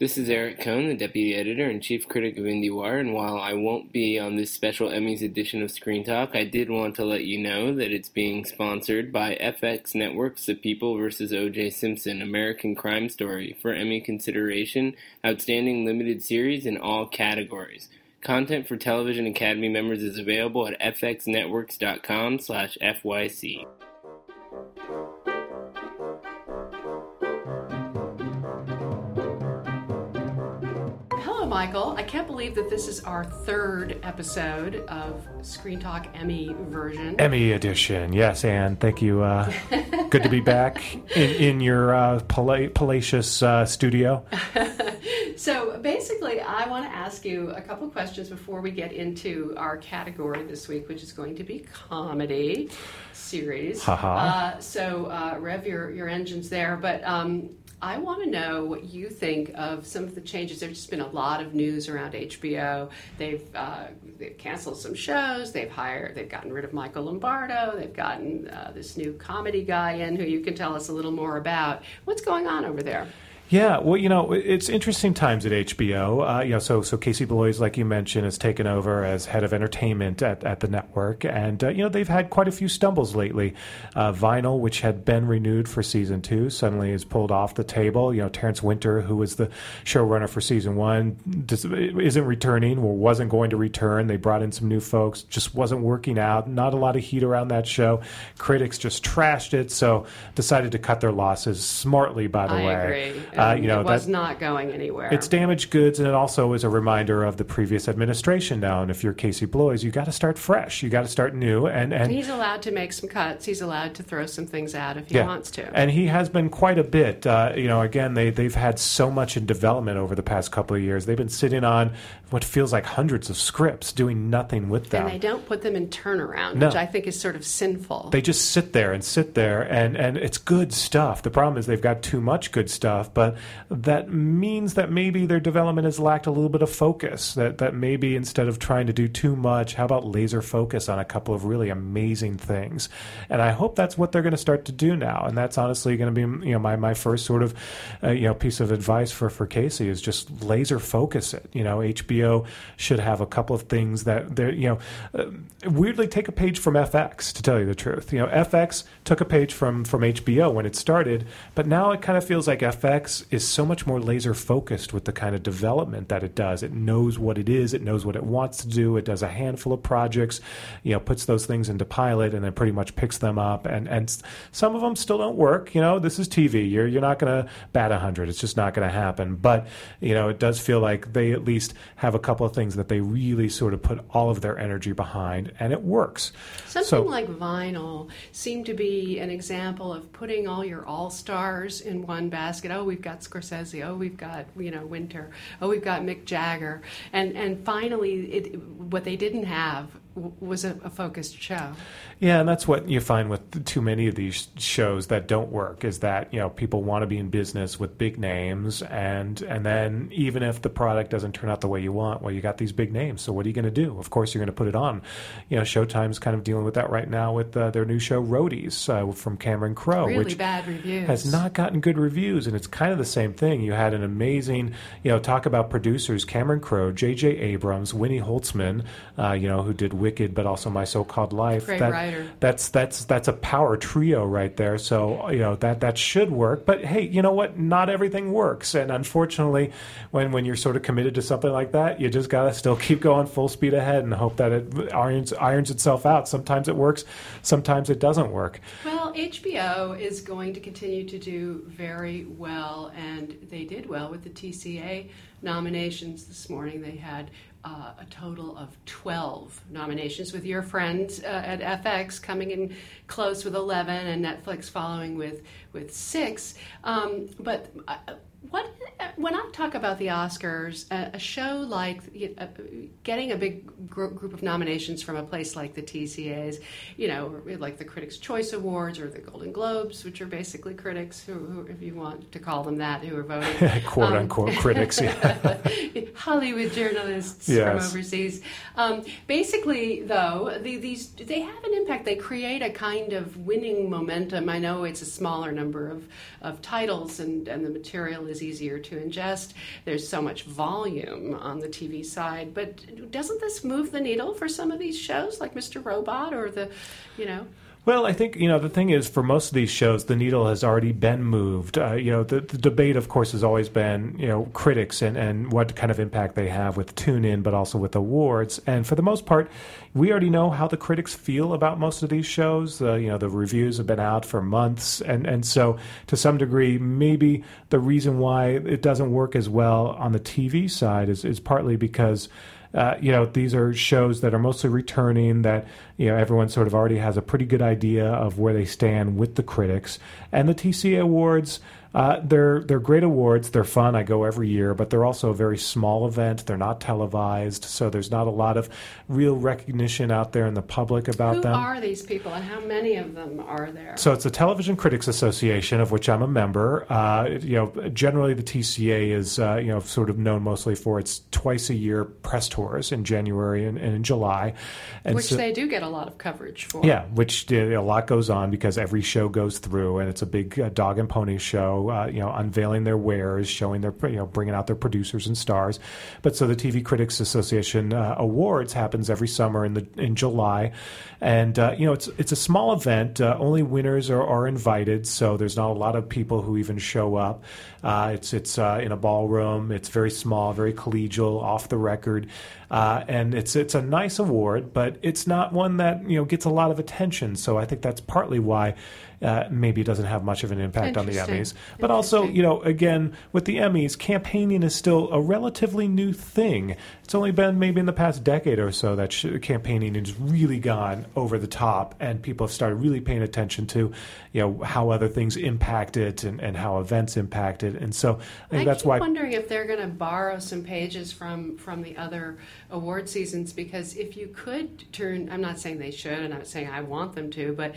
This is Eric Kohn, the deputy editor and chief critic of IndieWire, and while I won't be on this special Emmys edition of Screen Talk, I did want to let you know that it's being sponsored by FX Network's The People vs. O.J. Simpson American Crime Story for Emmy consideration, outstanding limited series in all categories. Content for Television Academy members is available at fxnetworks.com slash FYC. Michael. I can't believe that this is our third episode of Screen Talk Emmy version. Emmy edition, yes, Anne. Thank you. Uh, good to be back in, in your uh, pala- palatious uh, studio. So basically, I want to ask you a couple questions before we get into our category this week, which is going to be comedy series. Ha-ha. Uh, so uh, rev your, your engines there. But um, I want to know what you think of some of the changes. There's just been a lot of news around HBO. They've uh, they've canceled some shows. They've hired. They've gotten rid of Michael Lombardo. They've gotten uh, this new comedy guy in, who you can tell us a little more about. What's going on over there? Yeah, well, you know, it's interesting times at HBO. Uh, you know, so so Casey Bloys, like you mentioned, has taken over as head of entertainment at, at the network, and uh, you know they've had quite a few stumbles lately. Uh, Vinyl, which had been renewed for season two, suddenly is pulled off the table. You know, Terrence Winter, who was the showrunner for season one, just isn't returning or wasn't going to return. They brought in some new folks, just wasn't working out. Not a lot of heat around that show. Critics just trashed it, so decided to cut their losses smartly. By the I way, agree. Uh, you know it was that- not going anywhere. it's damaged goods, and it also is a reminder of the previous administration now. And if you're Casey Bloys, you got to start fresh. You got to start new. And and He's allowed to make some cuts. He's allowed to throw some things out if he yeah. wants to. And he has been quite a bit. Uh, you know, again, they they've had so much in development over the past couple of years. They've been sitting on what feels like hundreds of scripts, doing nothing with them. And they don't put them in turnaround, No. which I think is sort of sinful. They just sit there and sit there, and, and it's good stuff. The problem is they've got too much good stuff, but that means that maybe their development has lacked a little bit of focus. That that maybe instead of trying to do too much, how about laser focus on a couple of really amazing things? And I hope that's what they're going to start to do now. And that's honestly going to be you know my, my first sort of uh, you know piece of advice for for Casey is just laser focus it. You know, HBO should have a couple of things that they're you know uh, weirdly take a page from FX to tell you the truth. You know, FX took a page from from HBO when it started, but now it kind of feels like FX is so much more laser focused with the kind of development that it does. It knows what it is, it knows what it wants to do. It does a handful of projects, you know, puts those things into pilot and then pretty much picks them up. And and some of them still don't work. You know, this is TV. You're you're not going to bat a hundred. It's just not going to happen. But you know, it does feel like they at least have a couple of things that they really sort of put all of their energy behind, and it works. Something so, like vinyl seemed to be an example of putting all your all stars in one basket. Oh, we've got Scorsese. Oh, we've got you know Winter. Oh, we've got Mick Jagger. And and finally, it, what they didn't have was a, a focused show. Yeah, and that's what you find with too many of these shows that don't work is that you know people want to be in business with big names, and and then even if the product doesn't turn out the way you want, well, you got these big names, so what are you going to do? Of course, you're going to put it on. You know, Showtime's kind of dealing with that right now with uh, their new show Roadies uh, from Cameron Crowe, really which bad reviews. has not gotten good reviews, and it's kind of the same thing. You had an amazing, you know, talk about producers: Cameron Crowe, J.J. Abrams, Winnie Holtzman, uh, you know, who did Wicked, but also My So-Called Life. Great That- writer. That's that's that's a power trio right there. So you know that that should work. But hey, you know what? Not everything works, and unfortunately, when when you're sort of committed to something like that, you just gotta still keep going full speed ahead and hope that it irons irons itself out. Sometimes it works, sometimes it doesn't work. Well, HBO is going to continue to do very well, and they did well with the TCA nominations this morning. They had uh, a total of 12 nominations, with your friends uh, at FX coming in close with 11, and Netflix following with, with six. Um, but uh, what when I talk about the Oscars, a, a show like uh, getting a big gr- group of nominations from a place like the TCAs, you know, like the Critics' Choice Awards or the Golden Globes, which are basically critics, who, who if you want to call them that, who are voting, quote um, unquote critics, yeah. Hollywood journalists yes. from overseas. Um, basically, though, the, these they have an impact. They create a kind of winning momentum. I know it's a smaller number of, of titles, and, and the material is easier to ingest. There's so much volume on the TV side, but doesn't this move the needle for some of these shows like Mr. Robot or the, you know? Well, I think you know the thing is for most of these shows, the needle has already been moved. Uh, you know, the, the, debate, of course, has always been you know critics and, and what kind of impact they have with tune in, but also with awards. And for the most part, we already know how the critics feel about most of these shows. Uh, you know, the reviews have been out for months, and and so to some degree, maybe the reason why it doesn't work as well on the TV side is is partly because uh, you know, these are shows that are mostly returning that, you know, everyone sort of already has a pretty good idea of where they stand with the critics. And the TCA Awards, uh, they're they're great awards. They're fun. I go every year, but they're also a very small event. They're not televised, so there's not a lot of real recognition out there in the public about Who them. Who are these people, and how many of them are there? So it's the Television Critics Association, of which I'm a member. Uh, you know, generally the TCA is uh, you know sort of known mostly for its twice a year press tours in January and, and in July, and which so, they do get a lot of coverage for. Yeah, which a lot goes on because every show goes through, and it's a big uh, dog and pony show uh, you know, unveiling their wares, showing their, you know, bringing out their producers and stars. But so the TV Critics Association uh, Awards happens every summer in the in July, and uh, you know, it's it's a small event. Uh, only winners are, are invited, so there's not a lot of people who even show up. Uh, it's it's uh, in a ballroom. It's very small, very collegial, off the record, and it's it's a nice award, but it's not one that you know gets a lot of attention. So I think that's partly why uh, maybe doesn't have much of an impact on the Emmys. But also, you know, again, with the Emmys, campaigning is still a relatively new thing. It's only been maybe in the past decade or so that sh- campaigning has really gone over the top, and people have started really paying attention to, you know, how other things impact it and, and how events impact it. And so I think I that's keep why. wondering if they're going to borrow some pages from from the other award seasons because if you could turn, I'm not saying they should, and I'm not saying I want them to, but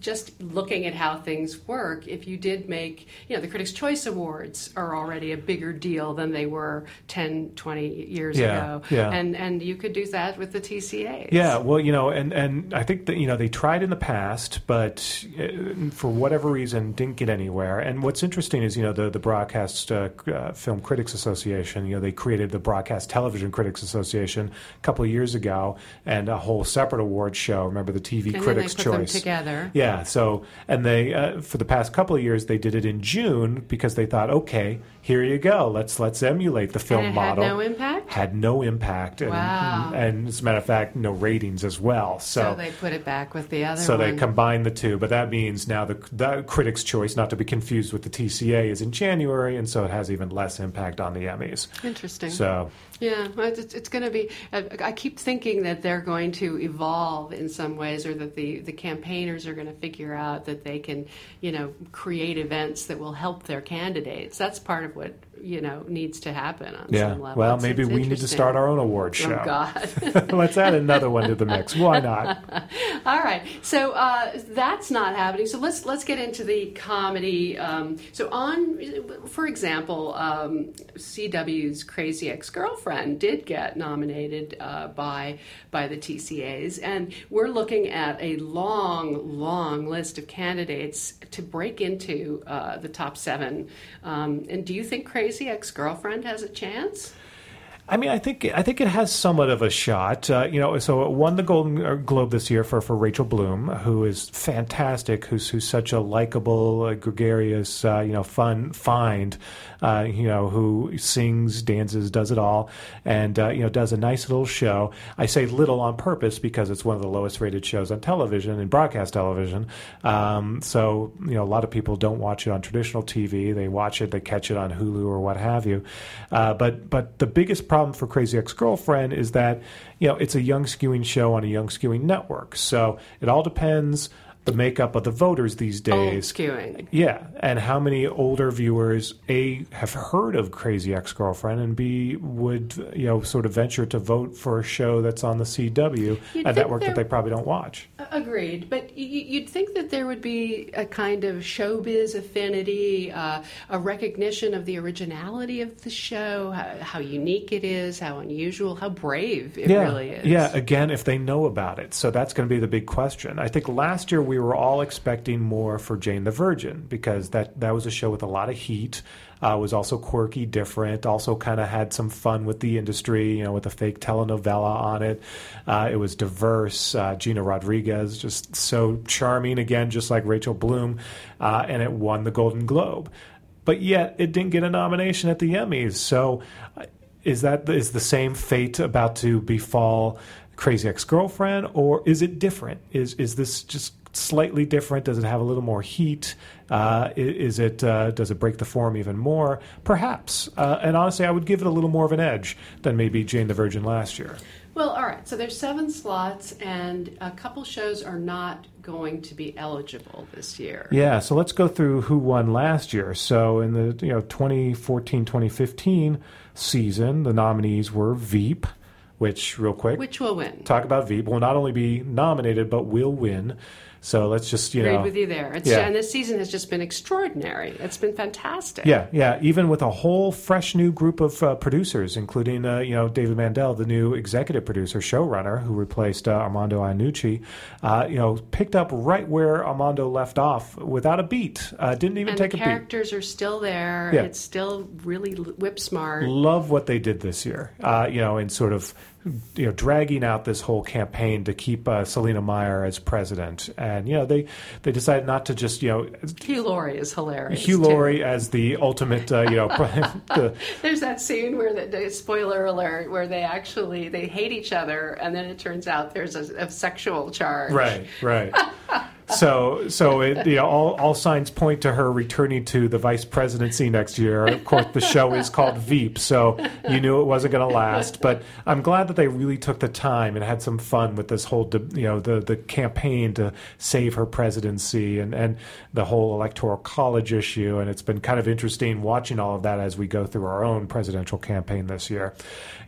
just looking at how things work, if you did make, you know, the Critics' Choice Awards are already a bigger deal than they were 10, 20 years yeah, ago. Yeah. And and you could do that with the TCAs. Yeah, well, you know, and, and I think that, you know, they tried in the past, but uh, for whatever reason didn't get anywhere. And what's interesting is, you know, the, the Broadcast uh, uh, Film Critics Association, you know, they created the Broadcast Television Critics Association a couple of years ago and a whole separate award show. Remember the TV and Critics Choice? together. Yeah, yeah. So, and they uh, for the past couple of years they did it in June because they thought, okay, here you go. Let's let's emulate the film and model. Had no impact. Had no impact. And, wow. And as a matter of fact, no ratings as well. So, so they put it back with the other. So one. they combined the two, but that means now the, the Critics' Choice, not to be confused with the TCA, is in January, and so it has even less impact on the Emmys. Interesting. So yeah, it's, it's going to be. Uh, I keep thinking that they're going to evolve in some ways, or that the the campaigners are going to figure out that they can, you know, create events that will help their candidates. That's part of what you know needs to happen on yeah. some level. Well, it's, maybe it's we need to start our own award show. Oh God! Let's add another one to the mix. Why not? All right. So uh, that's not happening. So let's let's get into the comedy. Um, so on, for example, um, CW's Crazy Ex-Girlfriend did get nominated uh, by by the TCAs, and we're looking at a long, long list of candidates to break into uh, the top seven. Um, and do you think Crazy Ex-Girlfriend has a chance? I mean, I think I think it has somewhat of a shot. Uh, you know, so it won the Golden Globe this year for, for Rachel Bloom, who is fantastic, who's who's such a likable, uh, gregarious, uh, you know, fun find uh, you know, who sings, dances, does it all, and uh, you know, does a nice little show. I say little on purpose because it's one of the lowest rated shows on television and broadcast television. Um, so you know, a lot of people don't watch it on traditional TV. They watch it, they catch it on Hulu or what have you. Uh, but but the biggest problem for Crazy Ex Girlfriend is that you know it's a young skewing show on a young skewing network. So it all depends the makeup of the voters these Old days. skewing. Yeah, and how many older viewers a have heard of Crazy Ex-Girlfriend and b would you know sort of venture to vote for a show that's on the CW, You'd a network that they probably don't watch. Agreed, but you'd think that there would be a kind of showbiz affinity, uh, a recognition of the originality of the show, how, how unique it is, how unusual, how brave it yeah, really is. yeah. Again, if they know about it, so that's going to be the big question. I think last year we were all expecting more for Jane the Virgin because that that was a show with a lot of heat. Uh, was also quirky, different. Also, kind of had some fun with the industry. You know, with a fake telenovela on it. Uh, it was diverse. Uh, Gina Rodriguez, just so charming. Again, just like Rachel Bloom, uh, and it won the Golden Globe. But yet, it didn't get a nomination at the Emmys. So, uh, is that is the same fate about to befall Crazy Ex-Girlfriend, or is it different? Is is this just slightly different? Does it have a little more heat? Uh, is it uh, does it break the form even more? Perhaps. Uh, and honestly, I would give it a little more of an edge than maybe Jane the Virgin last year. Well, all right. So there's seven slots, and a couple shows are not going to be eligible this year. Yeah, so let's go through who won last year. So in the you know 2014-2015 season, the nominees were Veep, which real quick, Which will win? talk about Veep will not only be nominated but will win. So let's just you Agreed know with you there. It's, Yeah. And this season has just been extraordinary. It's been fantastic. Yeah, yeah. Even with a whole fresh new group of uh, producers, including uh, you know David Mandel, the new executive producer, showrunner, who replaced uh, Armando Iannucci, uh, you know, picked up right where Armando left off without a beat. Uh, didn't even And take a beat. And characters are still there. Yeah. It's still really whip smart. Love what they did this year. Uh, you know, in sort of you know dragging out this whole campaign to keep uh, Selina Meyer as president, and you know they they decided not to just you know Hugh Laurie is hilarious. Hugh too. Laurie as the ultimate uh, you know the, There's that scene where the, the spoiler alert where they actually they hate each other and then it turns out there's a, a sexual charge. Right, right. so, so it, you know, all, all signs point to her returning to the vice presidency next year. Of course, the show is called Veep, so you knew it wasn't going to last. But I'm glad that they really took the time and had some fun with this whole, you know, the the campaign to save her presidency and and the whole electoral college issue. And it's been kind of interesting watching all of that as we go through our own presidential campaign this year.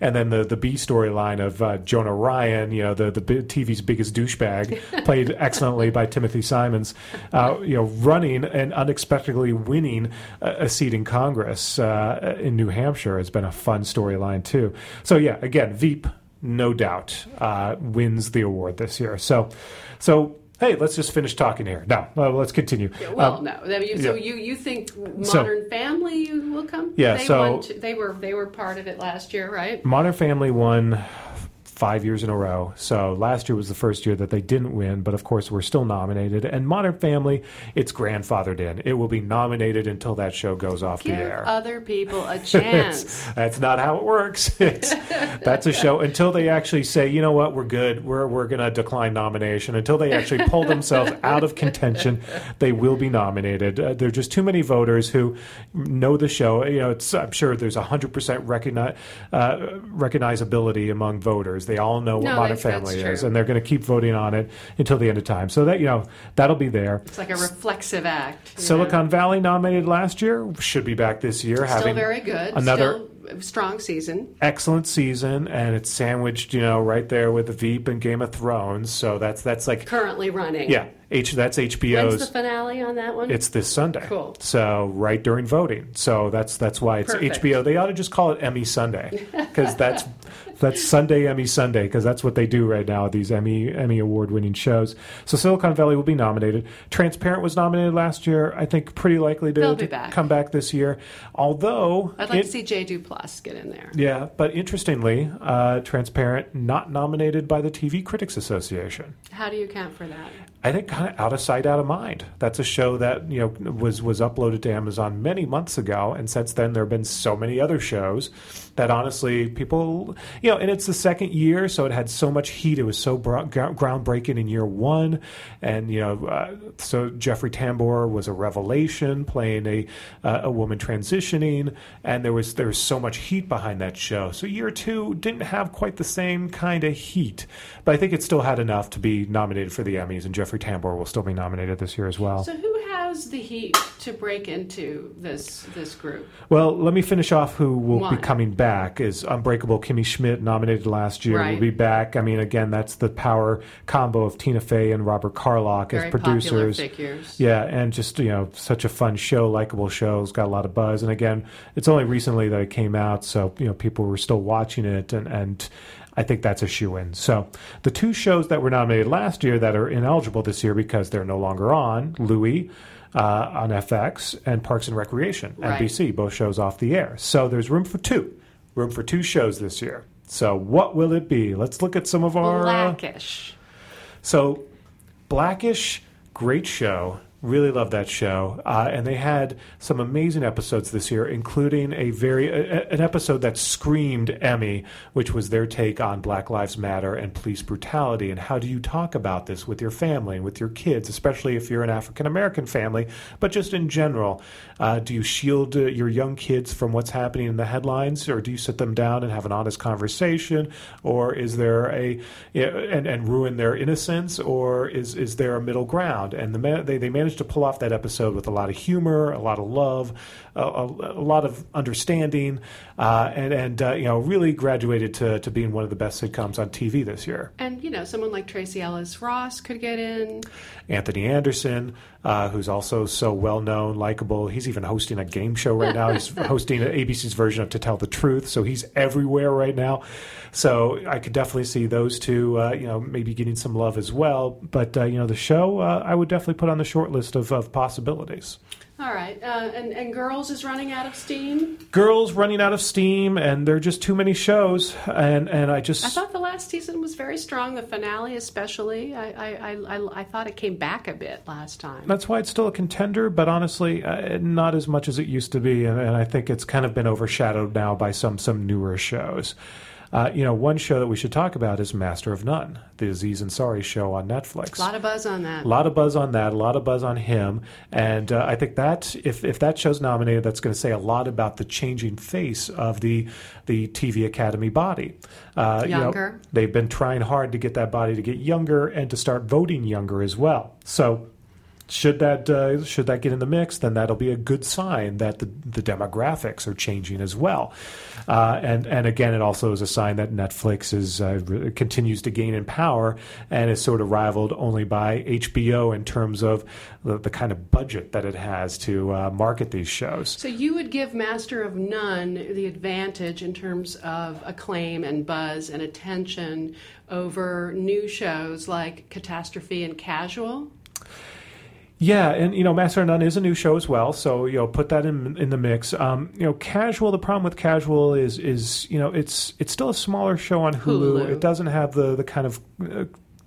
And then the the B storyline of uh, Jonah Ryan, you know, the the TV's biggest douchebag, played excellently by Timothy Simons, uh, you know, running and unexpectedly winning a, a seat in Congress uh, in New Hampshire has been a fun storyline too. So yeah, again, Veep, no doubt, uh, wins the award this year. So, so. Hey, let's just finish talking here. Now, uh, let's continue. Well, Um, no. I mean, so yeah. you you think So- Modern Family will come? Yeah, They so- they were they were part of it last year, right? Modern Family won five years in a row. So last year was the first year that they didn't win, but of course we're still nominated. And Modern Family, it's grandfathered in. It will be nominated until that show goes off Give the air. other people a chance. That's not how it works. That's a show until they actually say, you know what, we're good. We're we're going to decline nomination. Until they actually pull themselves out of contention, they will be nominated. Uh, there are just too many voters who know the show. You know, it's, I'm sure there's hundred percent recogni- uh, recognizability among voters. They all know what No, Modern that's- that's Family is, and they're going to keep voting on it until the end of time. So that you know that'll be there. It's like a reflexive act. Silicon know. Valley nominated last year should be back this year. Still having very good. Another Still strong season. excellent season, and it's sandwiched, you know, right there with the Veep and Game of Thrones. So that's that's like, Currently running. yeah, H that's When's HBO's. the finale on that one? it's this Sunday. Cool. So right during voting. So that's that's why it's Perfect. HBO. They ought to just call it Emmy Sunday because that's that's Sunday Emmy Sunday because that's what they do right now. These Emmy Emmy award winning shows. So Silicon Valley will be nominated. Transparent was nominated last year. I think pretty likely to, to back. come back this year. Although I'd like it- to see Jay Duplass get in there. yeah, but interestingly, uh, Transparent not nominated by the TV Critics Association. How do you account for that? I think kind of out of sight, out of mind. That's a show that you know was was uploaded to Amazon many months ago, and since then there have been so many other shows that honestly people you know, and it's the second year, so it had so much heat. It was so bro- groundbreaking in year one, and you know, uh, so Jeffrey Tambor was a revelation playing a uh, a woman transitioning, and there was there was so much heat behind that show. So year two didn't have quite the same kind of heat, but I think it still had enough to be nominated for the Emmys, and Jeffrey Tambor will still be nominated this year as well. So who has the heat to break into this this group? Well, let me finish off who will One. be coming back. Is Unbreakable Kimmy Schmidt nominated last year Right. will be back. I mean, again, that's the power combo of Tina Fey and Robert Carlock Very as producers. figures. Yeah, and just you know, such a fun show, likable show. It's got a lot of buzz. And again, it's only recently that it came out, so you know, people were still watching it, and and I think that's a shoo in. So the two shows that were nominated last year that are ineligible this year because they're no longer on, Louie. Uh, on FX and Parks and Recreation, Right. NBC, both shows off the air. So there's room for two, room for two shows this year. So what will it be? Let's look at some of our. uh, Blackish. so, Blackish, great show. Really love that show, uh, and they had some amazing episodes this year, including a very a, an episode that screamed Emmy, which was their take on Black Lives Matter and police brutality, and how do you talk about this with your family and with your kids, especially if you're an African American family, but just in general, uh, do you shield uh, your young kids from what's happening in the headlines, or do you sit them down and have an honest conversation, or is there a and and ruin their innocence, or is is there a middle ground? And the they they managed to pull off that episode with a lot of humor, a lot of love, a, a, a lot of understanding, uh, and and uh, you know really graduated to to being one of the best sitcoms on TV this year. And you know, someone like Tracee Ellis Ross could get in. Anthony Anderson, uh, who's also so well known, likable. He's even hosting a game show right now. He's hosting ABC's version of To Tell the Truth, so he's everywhere right now. So I could definitely see those two, uh, you know, maybe getting some love as well. But uh, you know, the show uh, I would definitely put on the short list of, of possibilities. All right, uh, and and Girls is running out of steam. Girls running out of steam, and there are just too many shows, and and I just I thought the last season was very strong. The finale, especially, I I, I, I, thought it came back a bit last time. That's why it's still a contender, but honestly, uh, not as much as it used to be, and, and I think it's kind of been overshadowed now by some some newer shows. Uh, you know, one show that we should talk about is Master of None, the Aziz Ansari show on Netflix. A lot of buzz on that. A lot of buzz on that, a lot of buzz on him, and uh, I think that if if that show's nominated, that's going to say a lot about the changing face of the the TV Academy body. Uh, you know, Younger. they've been trying hard to get that body to get younger and to start voting younger as well. So should that uh, should that get in the mix, then that'll be a good sign that the, the demographics are changing as well. Uh, and and again, it also is a sign that Netflix is uh, continues to gain in power and is sort of rivaled only by HBO in terms of the, the kind of budget that it has to uh, market these shows. So you would give Master of None the advantage in terms of acclaim and buzz and attention over new shows like Catastrophe and Casual. Yeah, and you know, Master of None is a new show as well, so you know, put that in in the mix. Um, you know, Casual. The problem with Casual is is you know, it's it's still a smaller show on Hulu. Hulu. It doesn't have the the kind of uh,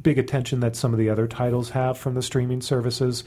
big attention that some of the other titles have from the streaming services.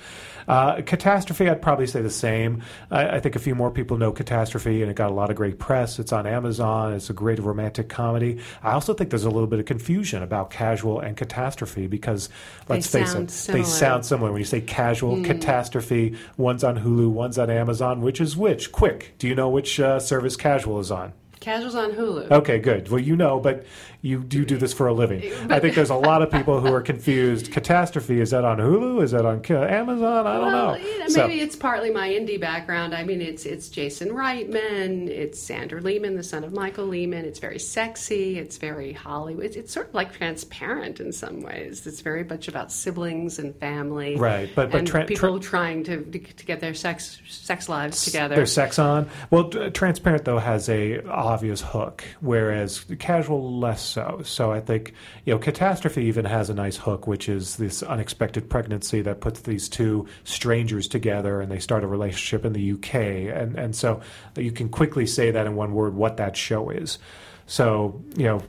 Uh, Catastrophe, I'd probably say the same. I, I think a few more people know Catastrophe, and it got a lot of great press. It's on Amazon. It's a great romantic comedy. I also think there's a little bit of confusion about Casual and Catastrophe because let's face it, similar. they sound similar. When you say Casual, Catastrophe, one's on Hulu, one's on Amazon. Which is which? Quick, do you know which uh, service Casual is on? Casual's on Hulu. Okay, good. Well, you know, but you do do this for a living. I think there's a lot of people who are confused. Catastrophe is that on Hulu? Is that on Amazon? I don't Well, know. So- maybe it's partly my indie background. I mean, it's it's Jason Reitman, it's Zander Lehmann, the son of Michael Lehmann. It's very sexy. It's very Hollywood. It's, it's sort of like transparent in some ways. It's very much about siblings and family, Right, but- but tra- people tra- trying to to get their sex sex lives together. There's sex on. Well, Transparent though has a obvious hook, whereas Casual less so. So I think you know Catastrophe even has a nice hook, which is this unexpected pregnancy that puts these two strangers together and they start a relationship in the UK, and and so you can quickly say that in one word what that show is. So you know.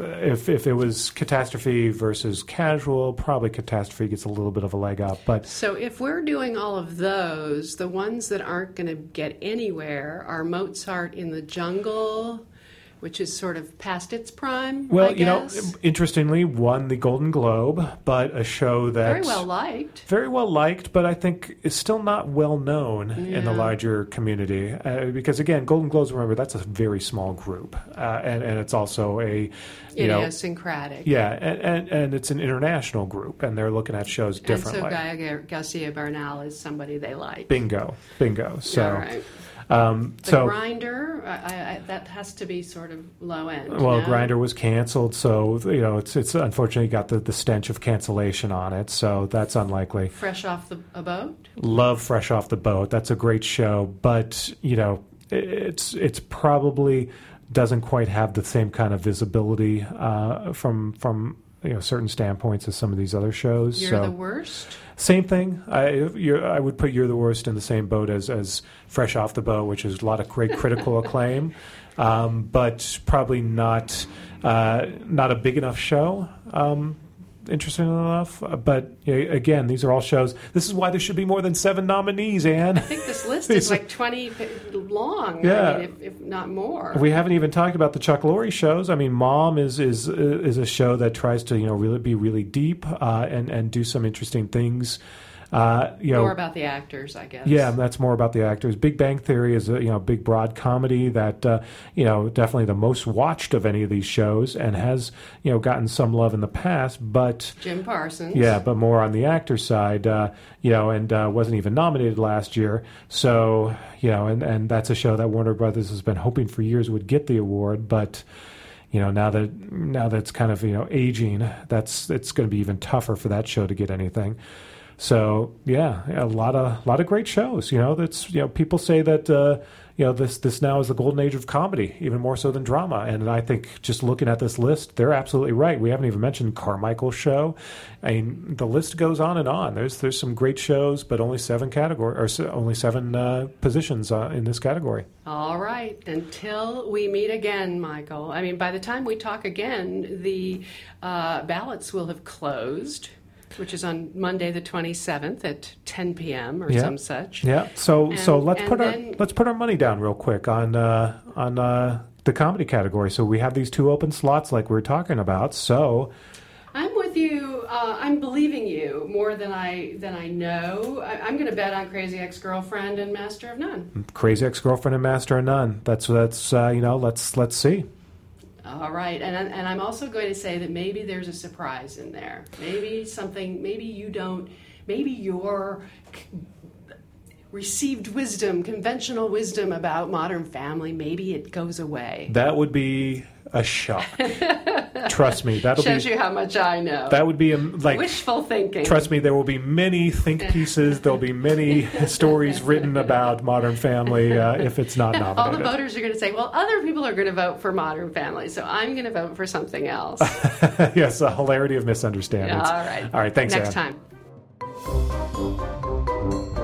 If, if it was catastrophe versus casual, probably catastrophe gets a little bit of a leg up. But So if we're doing all of those, the ones that aren't going to get anywhere are Mozart in the Jungle, which is sort of past its prime. Well, you know, interestingly, won the Golden Globe, but a show that very well liked. very well liked, but I think is still not well known in the larger community. Uh, because again, Golden Globes, remember, that's a very small group, uh, and and it's also a you know. Idiosyncratic. Yeah, and, and, and it's an international group, and they're looking at shows differently. And so Gael Garcia Bernal is somebody they like. bingo, bingo. So, All right. Um, The so grinder, I, I, that has to be sort of low end. Well, no? Grinder was canceled, so you know it's it's unfortunately got the, the stench of cancellation on it, so that's unlikely. fresh off the a boat. Love Fresh Off the Boat. That's a great show, but you know it's it's probably doesn't quite have the same kind of visibility uh, from from you know certain standpoints as some of these other shows. You're so the worst. same thing. I you're, I would put You're the Worst in the same boat as as Fresh Off the Boat, which is a lot of great critical acclaim, um, but probably not uh, not a big enough show. Um, interesting enough, but you know, again, these are all shows. This is why there should be more than seven nominees. Anne, I think this list is like 20 long. Yeah. I mean, if, if not more. we haven't even talked about the Chuck Lorre shows. I mean, Mom is is is a show that tries to you know really be really deep uh, and and do some interesting things. Uh, you know, more about the actors, I guess. Yeah, that's more about the actors. Big Bang Theory is a you know big broad comedy that uh, you know definitely the most watched of any of these shows and has you know gotten some love in the past, but Jim Parsons. yeah, but more on the actor side, uh, you know, and uh, wasn't even nominated last year. So you know, and and that's a show that Warner Brothers has been hoping for years would get the award, but. You know, now that now that it's kind of you know aging, that's it's going to be even tougher for that show to get anything. So yeah, a lot of lot of great shows. You know, that's you know people say that uh, you know this this now is the golden age of comedy, even more so than drama. And I think just looking at this list, they're absolutely right. We haven't even mentioned Carmichael's show. I mean, the list goes on and on. There's there's some great shows, but only seven category or only seven uh, positions uh, in this category. All right. Until we meet again, Michael. I mean, by the time we talk again, the uh, ballots will have closed, which is on Monday the 27th at 10 p.m. or Yeah. some such. Yeah. So so let's and put our let's put our money down real quick on uh, on uh, the comedy category. So we have these two open slots, like we are talking about. So I'm with you. Uh, I'm believing you more than I than I know. I, I'm going to bet on Crazy Ex-Girlfriend and Master of None. Crazy Ex Girlfriend and Master of None. That's that's uh, you know let's let's see. All oh. right, and and I'm also going to say that maybe there's a surprise in there. Maybe something. Maybe you don't. Maybe your c- received wisdom, conventional wisdom about Modern Family, maybe it goes away. That would be a shock. Trust me, that'll Shows be you how much I know. that would be a, like. Wishful thinking. Trust me, there will be many think pieces. There'll be many stories written about Modern Family uh, if it's not novel. All the voters are going to say, well, other people are going to vote for Modern Family, so I'm going to vote for something else. yes, a hilarity of misunderstandings. All right. All right. Thanks, Next Anne. time.